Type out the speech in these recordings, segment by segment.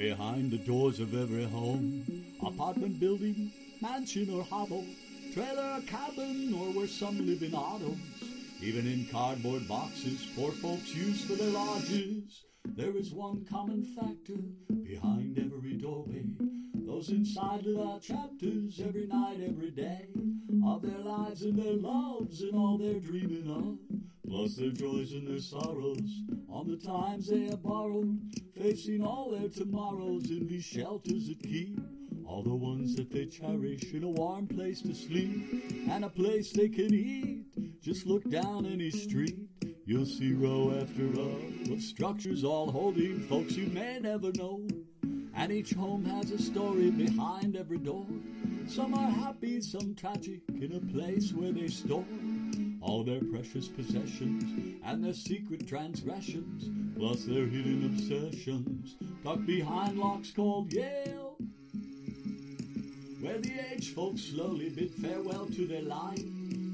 behind the doors of every home. Apartment building, mansion or hovel, trailer or cabin, or where some live in autos. Even in cardboard boxes poor folks use for their lodges. There is one common factor behind every doorway. Those inside live out chapters every night, every day of their lives and their loves and all they're dreaming of. Plus their joys and their sorrows on the times they have borrowed, facing all their tomorrows in these shelters that keep all the ones that they cherish in a warm place to sleep and a place they can eat. Just look down any street, you'll see row after row of structures all holding folks you may never know. And each home has a story behind every door. Some are happy, some tragic, in a place where they store all their precious possessions and their secret transgressions, plus their hidden obsessions, tucked behind locks called Yale. Where the aged folks slowly bid farewell to their life,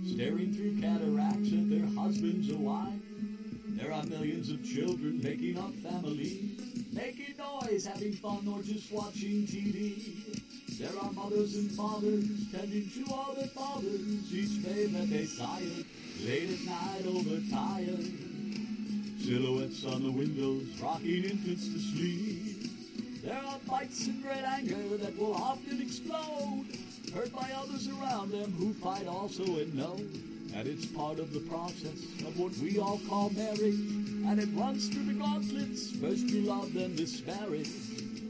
staring through cataracts at their husbands or wife. There are millions of children making up families, making noise, having fun, or just watching TV. There are mothers and fathers tending to all their fathers, each babe that they sired, late at night over overtired. Silhouettes on the windows, rocking infants to sleep. There are fights and great anger that will often explode, hurt by others around them who fight also and know that it's part of the process of what we all call marriage, and it runs through the gauntlets, first you love, then this marriage.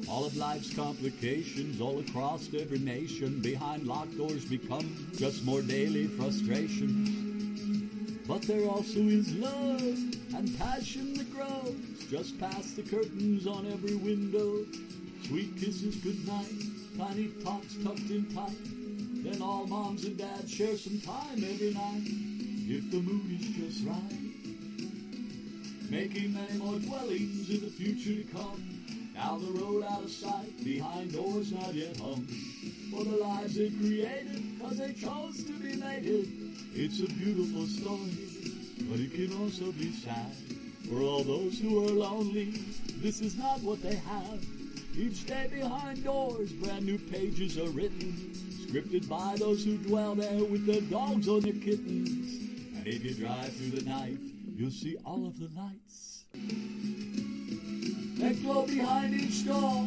All of life's complications all across every nation behind locked doors become just more daily frustration. But there also is love and passion that grows just past the curtains on every window. Sweet kisses goodnight, tiny talks tucked in tight. Then all moms and dads share some time every night if the mood is just right. Making many more dwellings in the future to come. Down the road out of sight, behind doors not yet hung. For the lives they created, cause they chose to be mated. It's a beautiful story, but it can also be sad. For all those who are lonely, this is not what they have. Each day behind doors, brand new pages are written, scripted by those who dwell there with their dogs or their kittens. And if you drive through the night, you'll see all of the lights that glow behind each door.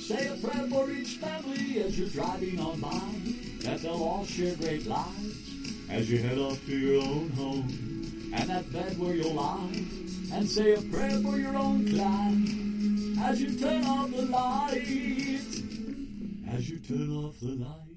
Say a prayer for each family as you're driving on by, that they'll all share great lives as you head off to your own home and that bed where you'll lie and say a prayer for your own clan as you turn off the lights. As you turn off the lights.